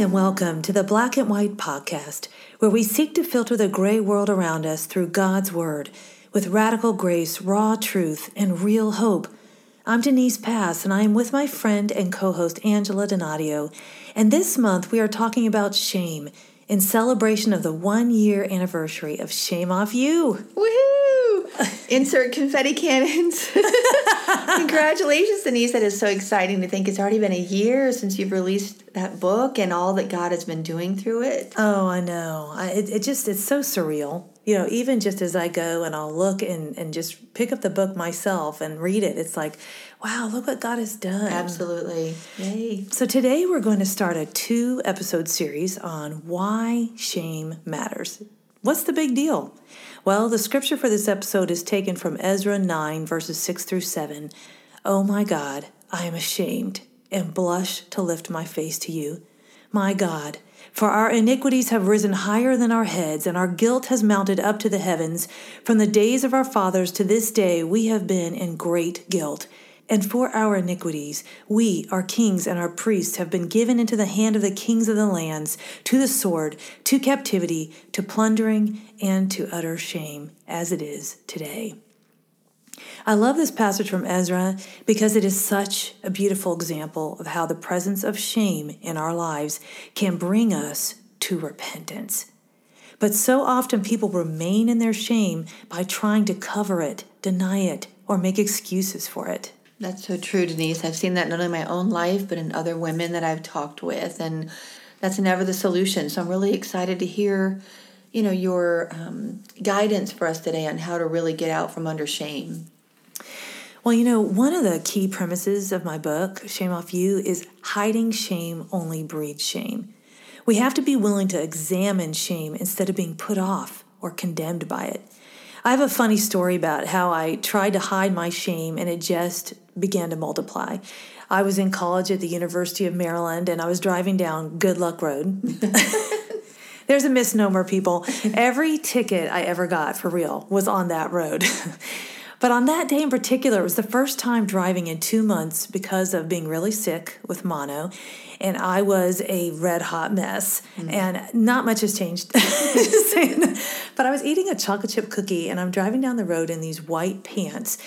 and welcome to the Black and White Podcast, where we seek to filter the gray world around us through God's Word with radical grace, raw truth, and real hope. I'm Denise Pass, and I am with my friend and co host Angela Donadio. And this month we are talking about shame in celebration of the one year anniversary of Shame Off You. Woohoo! Insert confetti cannons. Congratulations, Denise. That is so exciting to think it's already been a year since you've released that book and all that God has been doing through it. Oh, I know. I, it, it just, it's so surreal. You know, even just as I go and I'll look and, and just pick up the book myself and read it, it's like, wow, look what God has done. Absolutely. Yay. So today we're going to start a two episode series on why shame matters. What's the big deal? Well, the scripture for this episode is taken from Ezra 9, verses 6 through 7. Oh my God, I am ashamed and blush to lift my face to you. My God, for our iniquities have risen higher than our heads, and our guilt has mounted up to the heavens. From the days of our fathers to this day, we have been in great guilt. And for our iniquities, we, our kings and our priests, have been given into the hand of the kings of the lands, to the sword, to captivity, to plundering, and to utter shame, as it is today. I love this passage from Ezra because it is such a beautiful example of how the presence of shame in our lives can bring us to repentance. But so often people remain in their shame by trying to cover it, deny it, or make excuses for it. That's so true, Denise. I've seen that not only in my own life, but in other women that I've talked with. And that's never the solution. So I'm really excited to hear, you know, your um, guidance for us today on how to really get out from under shame. Well, you know, one of the key premises of my book, Shame Off You, is hiding shame only breeds shame. We have to be willing to examine shame instead of being put off or condemned by it. I have a funny story about how I tried to hide my shame and it just began to multiply. I was in college at the University of Maryland and I was driving down Good Luck Road. There's a misnomer, people. Every ticket I ever got for real was on that road. but on that day in particular, it was the first time driving in two months because of being really sick with mono. And I was a red hot mess, mm. and not much has changed. but I was eating a chocolate chip cookie, and I'm driving down the road in these white pants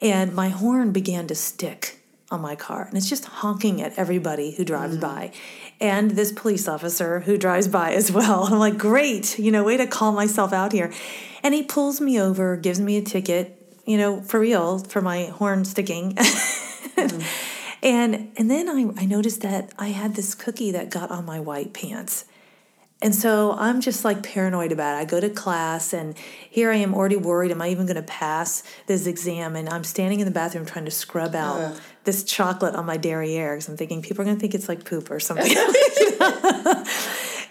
and my horn began to stick on my car and it's just honking at everybody who drives mm. by. And this police officer who drives by as well. I'm like great you know way to call myself out here. And he pulls me over gives me a ticket you know for real for my horn sticking. Mm. and and then I, I noticed that i had this cookie that got on my white pants and so I'm just like paranoid about it. I go to class and here I am already worried. Am I even going to pass this exam? And I'm standing in the bathroom trying to scrub out uh. this chocolate on my derriere because I'm thinking people are going to think it's like poop or something.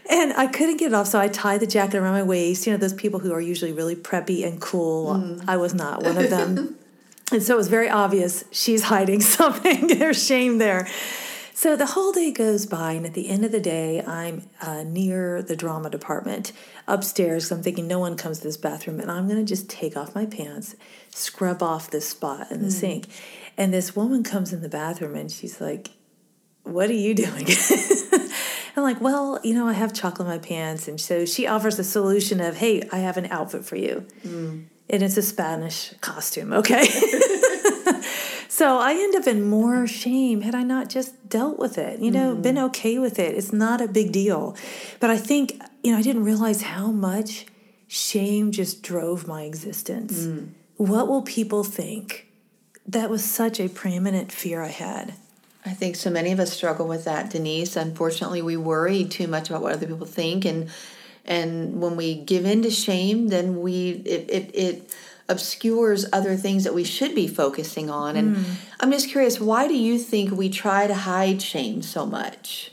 and I couldn't get it off, so I tied the jacket around my waist. You know, those people who are usually really preppy and cool. Mm. I was not one of them. and so it was very obvious she's hiding something. There's shame there. So the whole day goes by, and at the end of the day, I'm uh, near the drama department upstairs. I'm thinking no one comes to this bathroom, and I'm going to just take off my pants, scrub off this spot in the mm. sink. And this woman comes in the bathroom, and she's like, What are you doing? I'm like, Well, you know, I have chocolate in my pants. And so she offers a solution of, Hey, I have an outfit for you. Mm. And it's a Spanish costume, okay? So I end up in more shame had I not just dealt with it, you know, mm. been okay with it. It's not a big deal. But I think, you know, I didn't realize how much shame just drove my existence. Mm. What will people think? That was such a preeminent fear I had. I think so many of us struggle with that, Denise. Unfortunately, we worry too much about what other people think and and when we give in to shame, then we it it, it obscures other things that we should be focusing on. And mm. I'm just curious, why do you think we try to hide shame so much?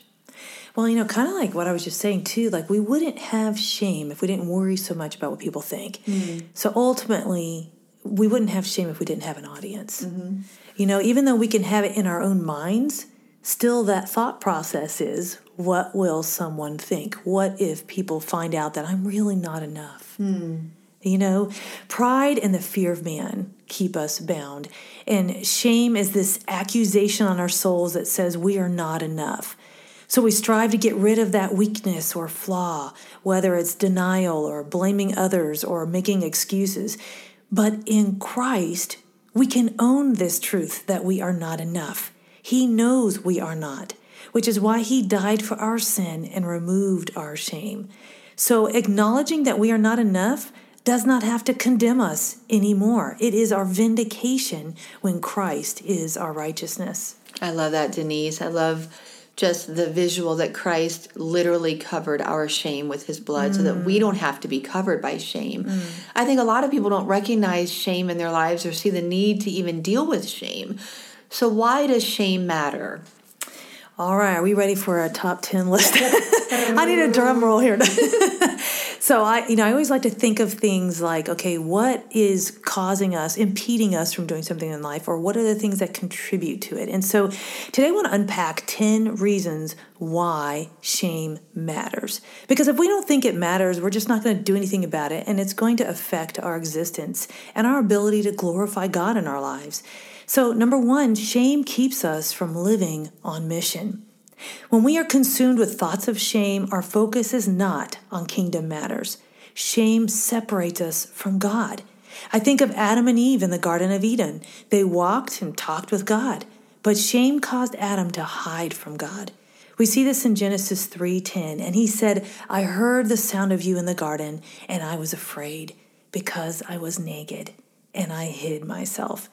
Well, you know, kind of like what I was just saying too, like we wouldn't have shame if we didn't worry so much about what people think. Mm. So ultimately, we wouldn't have shame if we didn't have an audience. Mm-hmm. You know, even though we can have it in our own minds, still that thought process is what will someone think? What if people find out that I'm really not enough? Mm. You know, pride and the fear of man keep us bound. And shame is this accusation on our souls that says we are not enough. So we strive to get rid of that weakness or flaw, whether it's denial or blaming others or making excuses. But in Christ, we can own this truth that we are not enough. He knows we are not, which is why He died for our sin and removed our shame. So acknowledging that we are not enough does not have to condemn us anymore. It is our vindication when Christ is our righteousness. I love that, Denise. I love just the visual that Christ literally covered our shame with his blood mm. so that we don't have to be covered by shame. Mm. I think a lot of people don't recognize shame in their lives or see the need to even deal with shame. So, why does shame matter? All right, are we ready for a top 10 list? I need a drum roll here. so I, you know, I always like to think of things like, okay, what is causing us, impeding us from doing something in life, or what are the things that contribute to it? And so today I want to unpack 10 reasons why shame matters. Because if we don't think it matters, we're just not going to do anything about it, and it's going to affect our existence and our ability to glorify God in our lives. So, number one, shame keeps us from living on mission. When we are consumed with thoughts of shame, our focus is not on kingdom matters. Shame separates us from God. I think of Adam and Eve in the Garden of Eden. They walked and talked with God, but shame caused Adam to hide from God. We see this in Genesis 3:10, and he said, "I heard the sound of you in the garden, and I was afraid, because I was naked, and I hid myself."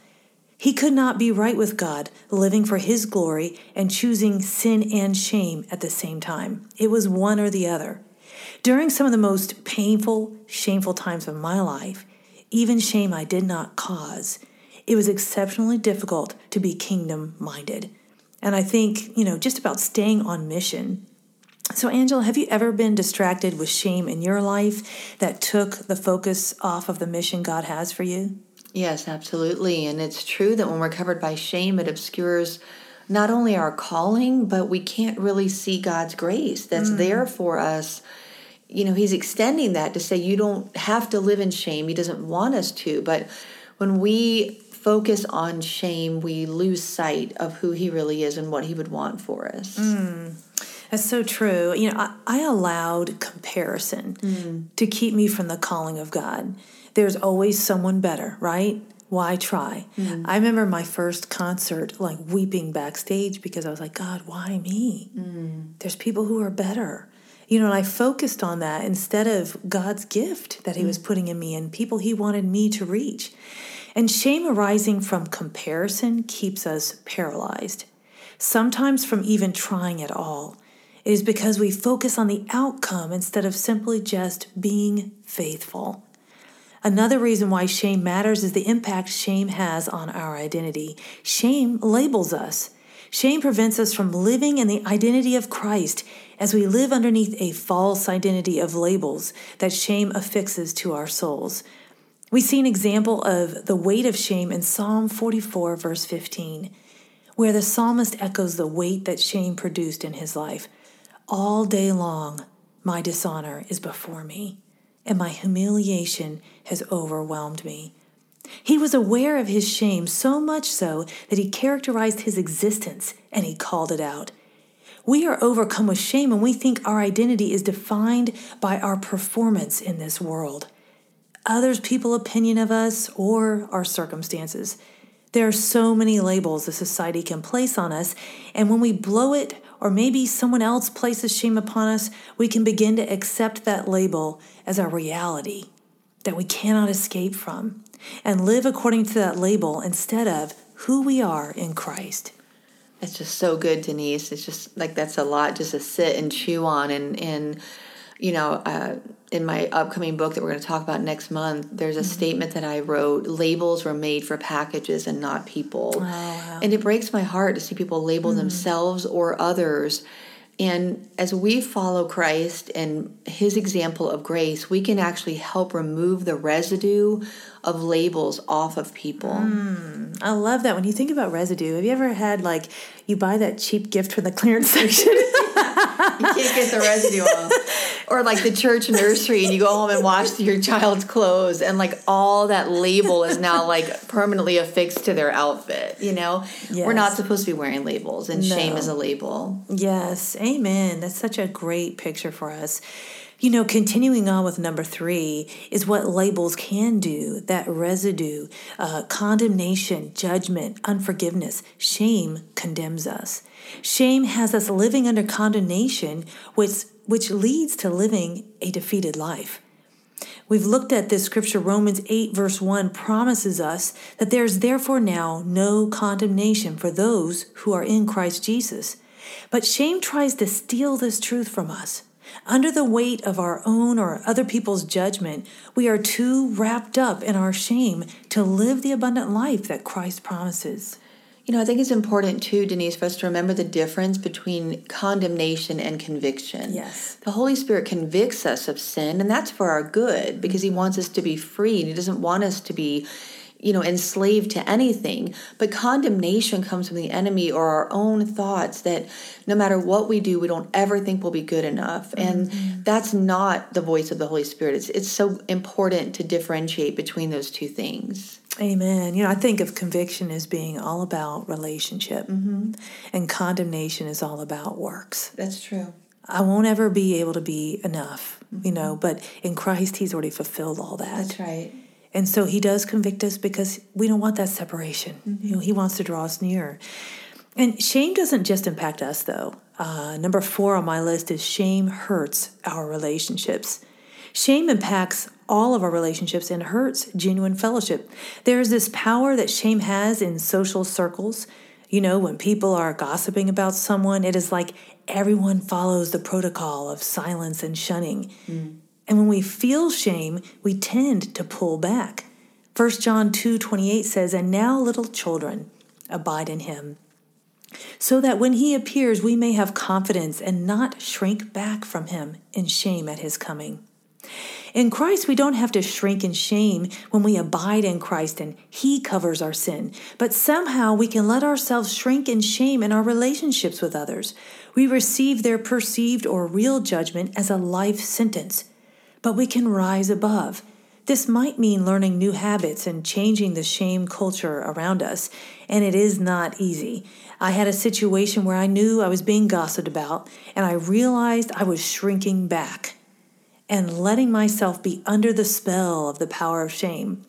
He could not be right with God, living for His glory and choosing sin and shame at the same time. It was one or the other. During some of the most painful, shameful times of my life, even shame I did not cause, it was exceptionally difficult to be kingdom minded. And I think, you know, just about staying on mission. So, Angela, have you ever been distracted with shame in your life that took the focus off of the mission God has for you? Yes, absolutely. And it's true that when we're covered by shame, it obscures not only our calling, but we can't really see God's grace that's mm. there for us. You know, He's extending that to say you don't have to live in shame. He doesn't want us to. But when we focus on shame, we lose sight of who He really is and what He would want for us. Mm. That's so true. You know, I, I allowed comparison mm. to keep me from the calling of God there's always someone better, right? Why try? Mm. I remember my first concert, like weeping backstage because I was like, God, why me? Mm. There's people who are better. You know, and I focused on that instead of God's gift that He mm. was putting in me and people He wanted me to reach. And shame arising from comparison keeps us paralyzed, sometimes from even trying at all. It is because we focus on the outcome instead of simply just being faithful. Another reason why shame matters is the impact shame has on our identity. Shame labels us. Shame prevents us from living in the identity of Christ as we live underneath a false identity of labels that shame affixes to our souls. We see an example of the weight of shame in Psalm 44, verse 15, where the psalmist echoes the weight that shame produced in his life. All day long, my dishonor is before me and my humiliation has overwhelmed me. He was aware of his shame so much so that he characterized his existence and he called it out. We are overcome with shame when we think our identity is defined by our performance in this world, others' people opinion of us, or our circumstances. There are so many labels the society can place on us, and when we blow it or maybe someone else places shame upon us, we can begin to accept that label as our reality that we cannot escape from and live according to that label instead of who we are in Christ. It's just so good, Denise. It's just like that's a lot just to sit and chew on and and you know, uh, in my upcoming book that we're going to talk about next month, there's a mm-hmm. statement that I wrote labels were made for packages and not people. Oh, wow. And it breaks my heart to see people label mm-hmm. themselves or others. And as we follow Christ and his example of grace, we can actually help remove the residue of labels off of people. Mm, I love that. When you think about residue, have you ever had like you buy that cheap gift from the clearance section? you can't get the residue off. Or like the church nursery and you go home and wash your child's clothes and like all that label is now like permanently affixed to their outfit you know? Yes. we're not supposed to be wearing labels and no. shame is a label. Yes. Amen. That's such a great picture for us you know, continuing on with number three is what labels can do that residue, uh, condemnation, judgment, unforgiveness. Shame condemns us. Shame has us living under condemnation, which, which leads to living a defeated life. We've looked at this scripture, Romans 8, verse 1 promises us that there is therefore now no condemnation for those who are in Christ Jesus. But shame tries to steal this truth from us. Under the weight of our own or other people's judgment, we are too wrapped up in our shame to live the abundant life that Christ promises. You know, I think it's important too, Denise, for us to remember the difference between condemnation and conviction. Yes. The Holy Spirit convicts us of sin, and that's for our good because He wants us to be free and He doesn't want us to be you know enslaved to anything but condemnation comes from the enemy or our own thoughts that no matter what we do we don't ever think we'll be good enough and mm-hmm. that's not the voice of the holy spirit it's it's so important to differentiate between those two things Amen. You know, I think of conviction as being all about relationship, mm-hmm. and condemnation is all about works. That's true. I won't ever be able to be enough, mm-hmm. you know, but in Christ, He's already fulfilled all that. That's right. And so he does convict us because we don't want that separation. Mm-hmm. You know, he wants to draw us near. And shame doesn't just impact us, though. Uh, number four on my list is shame hurts our relationships. Shame impacts all of our relationships and hurts genuine fellowship. There's this power that shame has in social circles. You know, when people are gossiping about someone, it is like everyone follows the protocol of silence and shunning. Mm. And when we feel shame, we tend to pull back. 1 John 2 28 says, And now, little children, abide in him, so that when he appears, we may have confidence and not shrink back from him in shame at his coming. In Christ, we don't have to shrink in shame when we abide in Christ and He covers our sin. But somehow we can let ourselves shrink in shame in our relationships with others. We receive their perceived or real judgment as a life sentence but we can rise above. This might mean learning new habits and changing the shame culture around us, and it is not easy. I had a situation where I knew I was being gossiped about, and I realized I was shrinking back and letting myself be under the spell of the power of shame.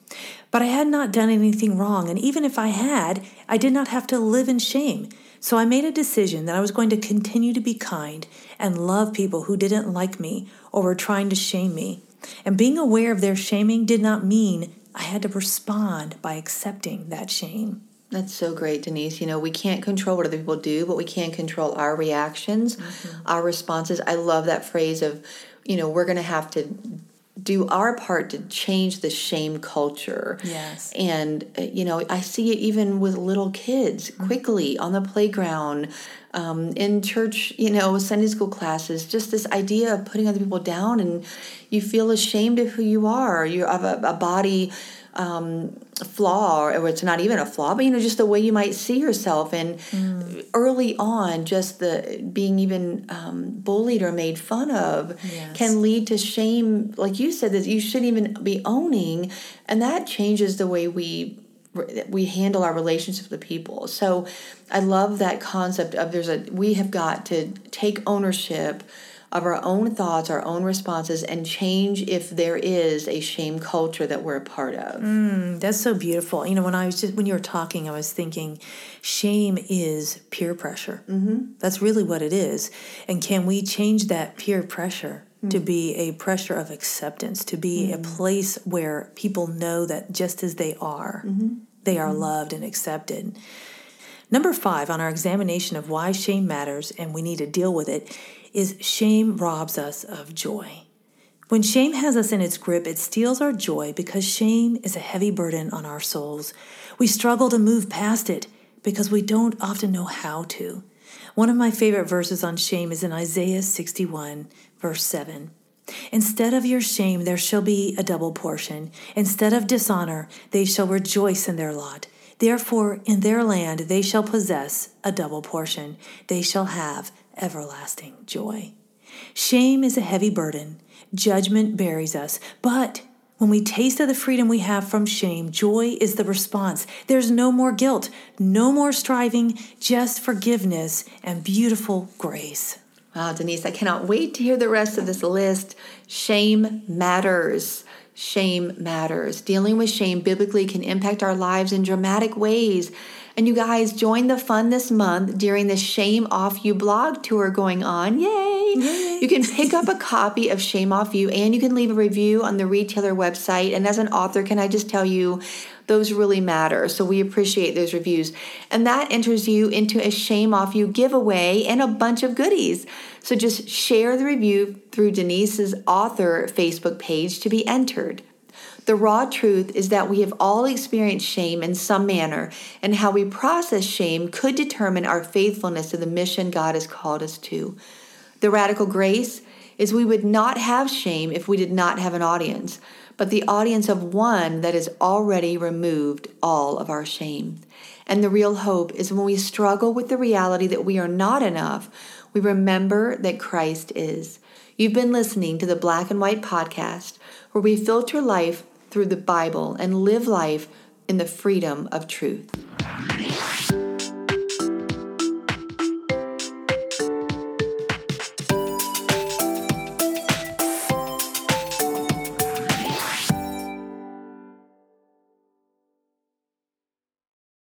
But I had not done anything wrong, and even if I had, I did not have to live in shame. So I made a decision that I was going to continue to be kind and love people who didn't like me or were trying to shame me. And being aware of their shaming did not mean I had to respond by accepting that shame. That's so great, Denise. You know, we can't control what other people do, but we can control our reactions, mm-hmm. our responses. I love that phrase of, you know, we're going to have to do our part to change the shame culture. Yes. And, uh, you know, I see it even with little kids mm-hmm. quickly on the playground, um, in church, you know, Sunday school classes, just this idea of putting other people down and you feel ashamed of who you are. You have a, a body um, flaw, or it's not even a flaw, but you know, just the way you might see yourself. And mm. early on, just the being even um, bullied or made fun of yes. can lead to shame, like you said, that you shouldn't even be owning, and that changes the way we we handle our relationships with people. So I love that concept of there's a we have got to take ownership of our own thoughts, our own responses, and change if there is a shame culture that we're a part of. Mm, that's so beautiful. You know, when I was just when you were talking, I was thinking, shame is peer pressure. Mm-hmm. That's really what it is. And can we change that peer pressure? Mm-hmm. To be a pressure of acceptance, to be mm-hmm. a place where people know that just as they are, mm-hmm. They are mm-hmm. loved and accepted. Number five on our examination of why shame matters and we need to deal with it is shame robs us of joy. When shame has us in its grip, it steals our joy because shame is a heavy burden on our souls. We struggle to move past it because we don't often know how to. One of my favorite verses on shame is in Isaiah 61, verse 7. Instead of your shame, there shall be a double portion. Instead of dishonor, they shall rejoice in their lot. Therefore, in their land they shall possess a double portion. They shall have everlasting joy. Shame is a heavy burden. Judgment buries us. But when we taste of the freedom we have from shame, joy is the response. There's no more guilt, no more striving, just forgiveness and beautiful grace. Wow, Denise, I cannot wait to hear the rest of this list. Shame matters. Shame matters. Dealing with shame biblically can impact our lives in dramatic ways. And you guys join the fun this month during the Shame Off You blog tour going on. Yay! Yay. You can pick up a copy of Shame Off You and you can leave a review on the retailer website. And as an author, can I just tell you, those really matter. So we appreciate those reviews. And that enters you into a Shame Off You giveaway and a bunch of goodies. So just share the review through Denise's author Facebook page to be entered. The raw truth is that we have all experienced shame in some manner, and how we process shame could determine our faithfulness to the mission God has called us to. The radical grace is we would not have shame if we did not have an audience, but the audience of one that has already removed all of our shame. And the real hope is when we struggle with the reality that we are not enough, we remember that Christ is. You've been listening to the Black and White podcast, where we filter life through the Bible and live life in the freedom of truth.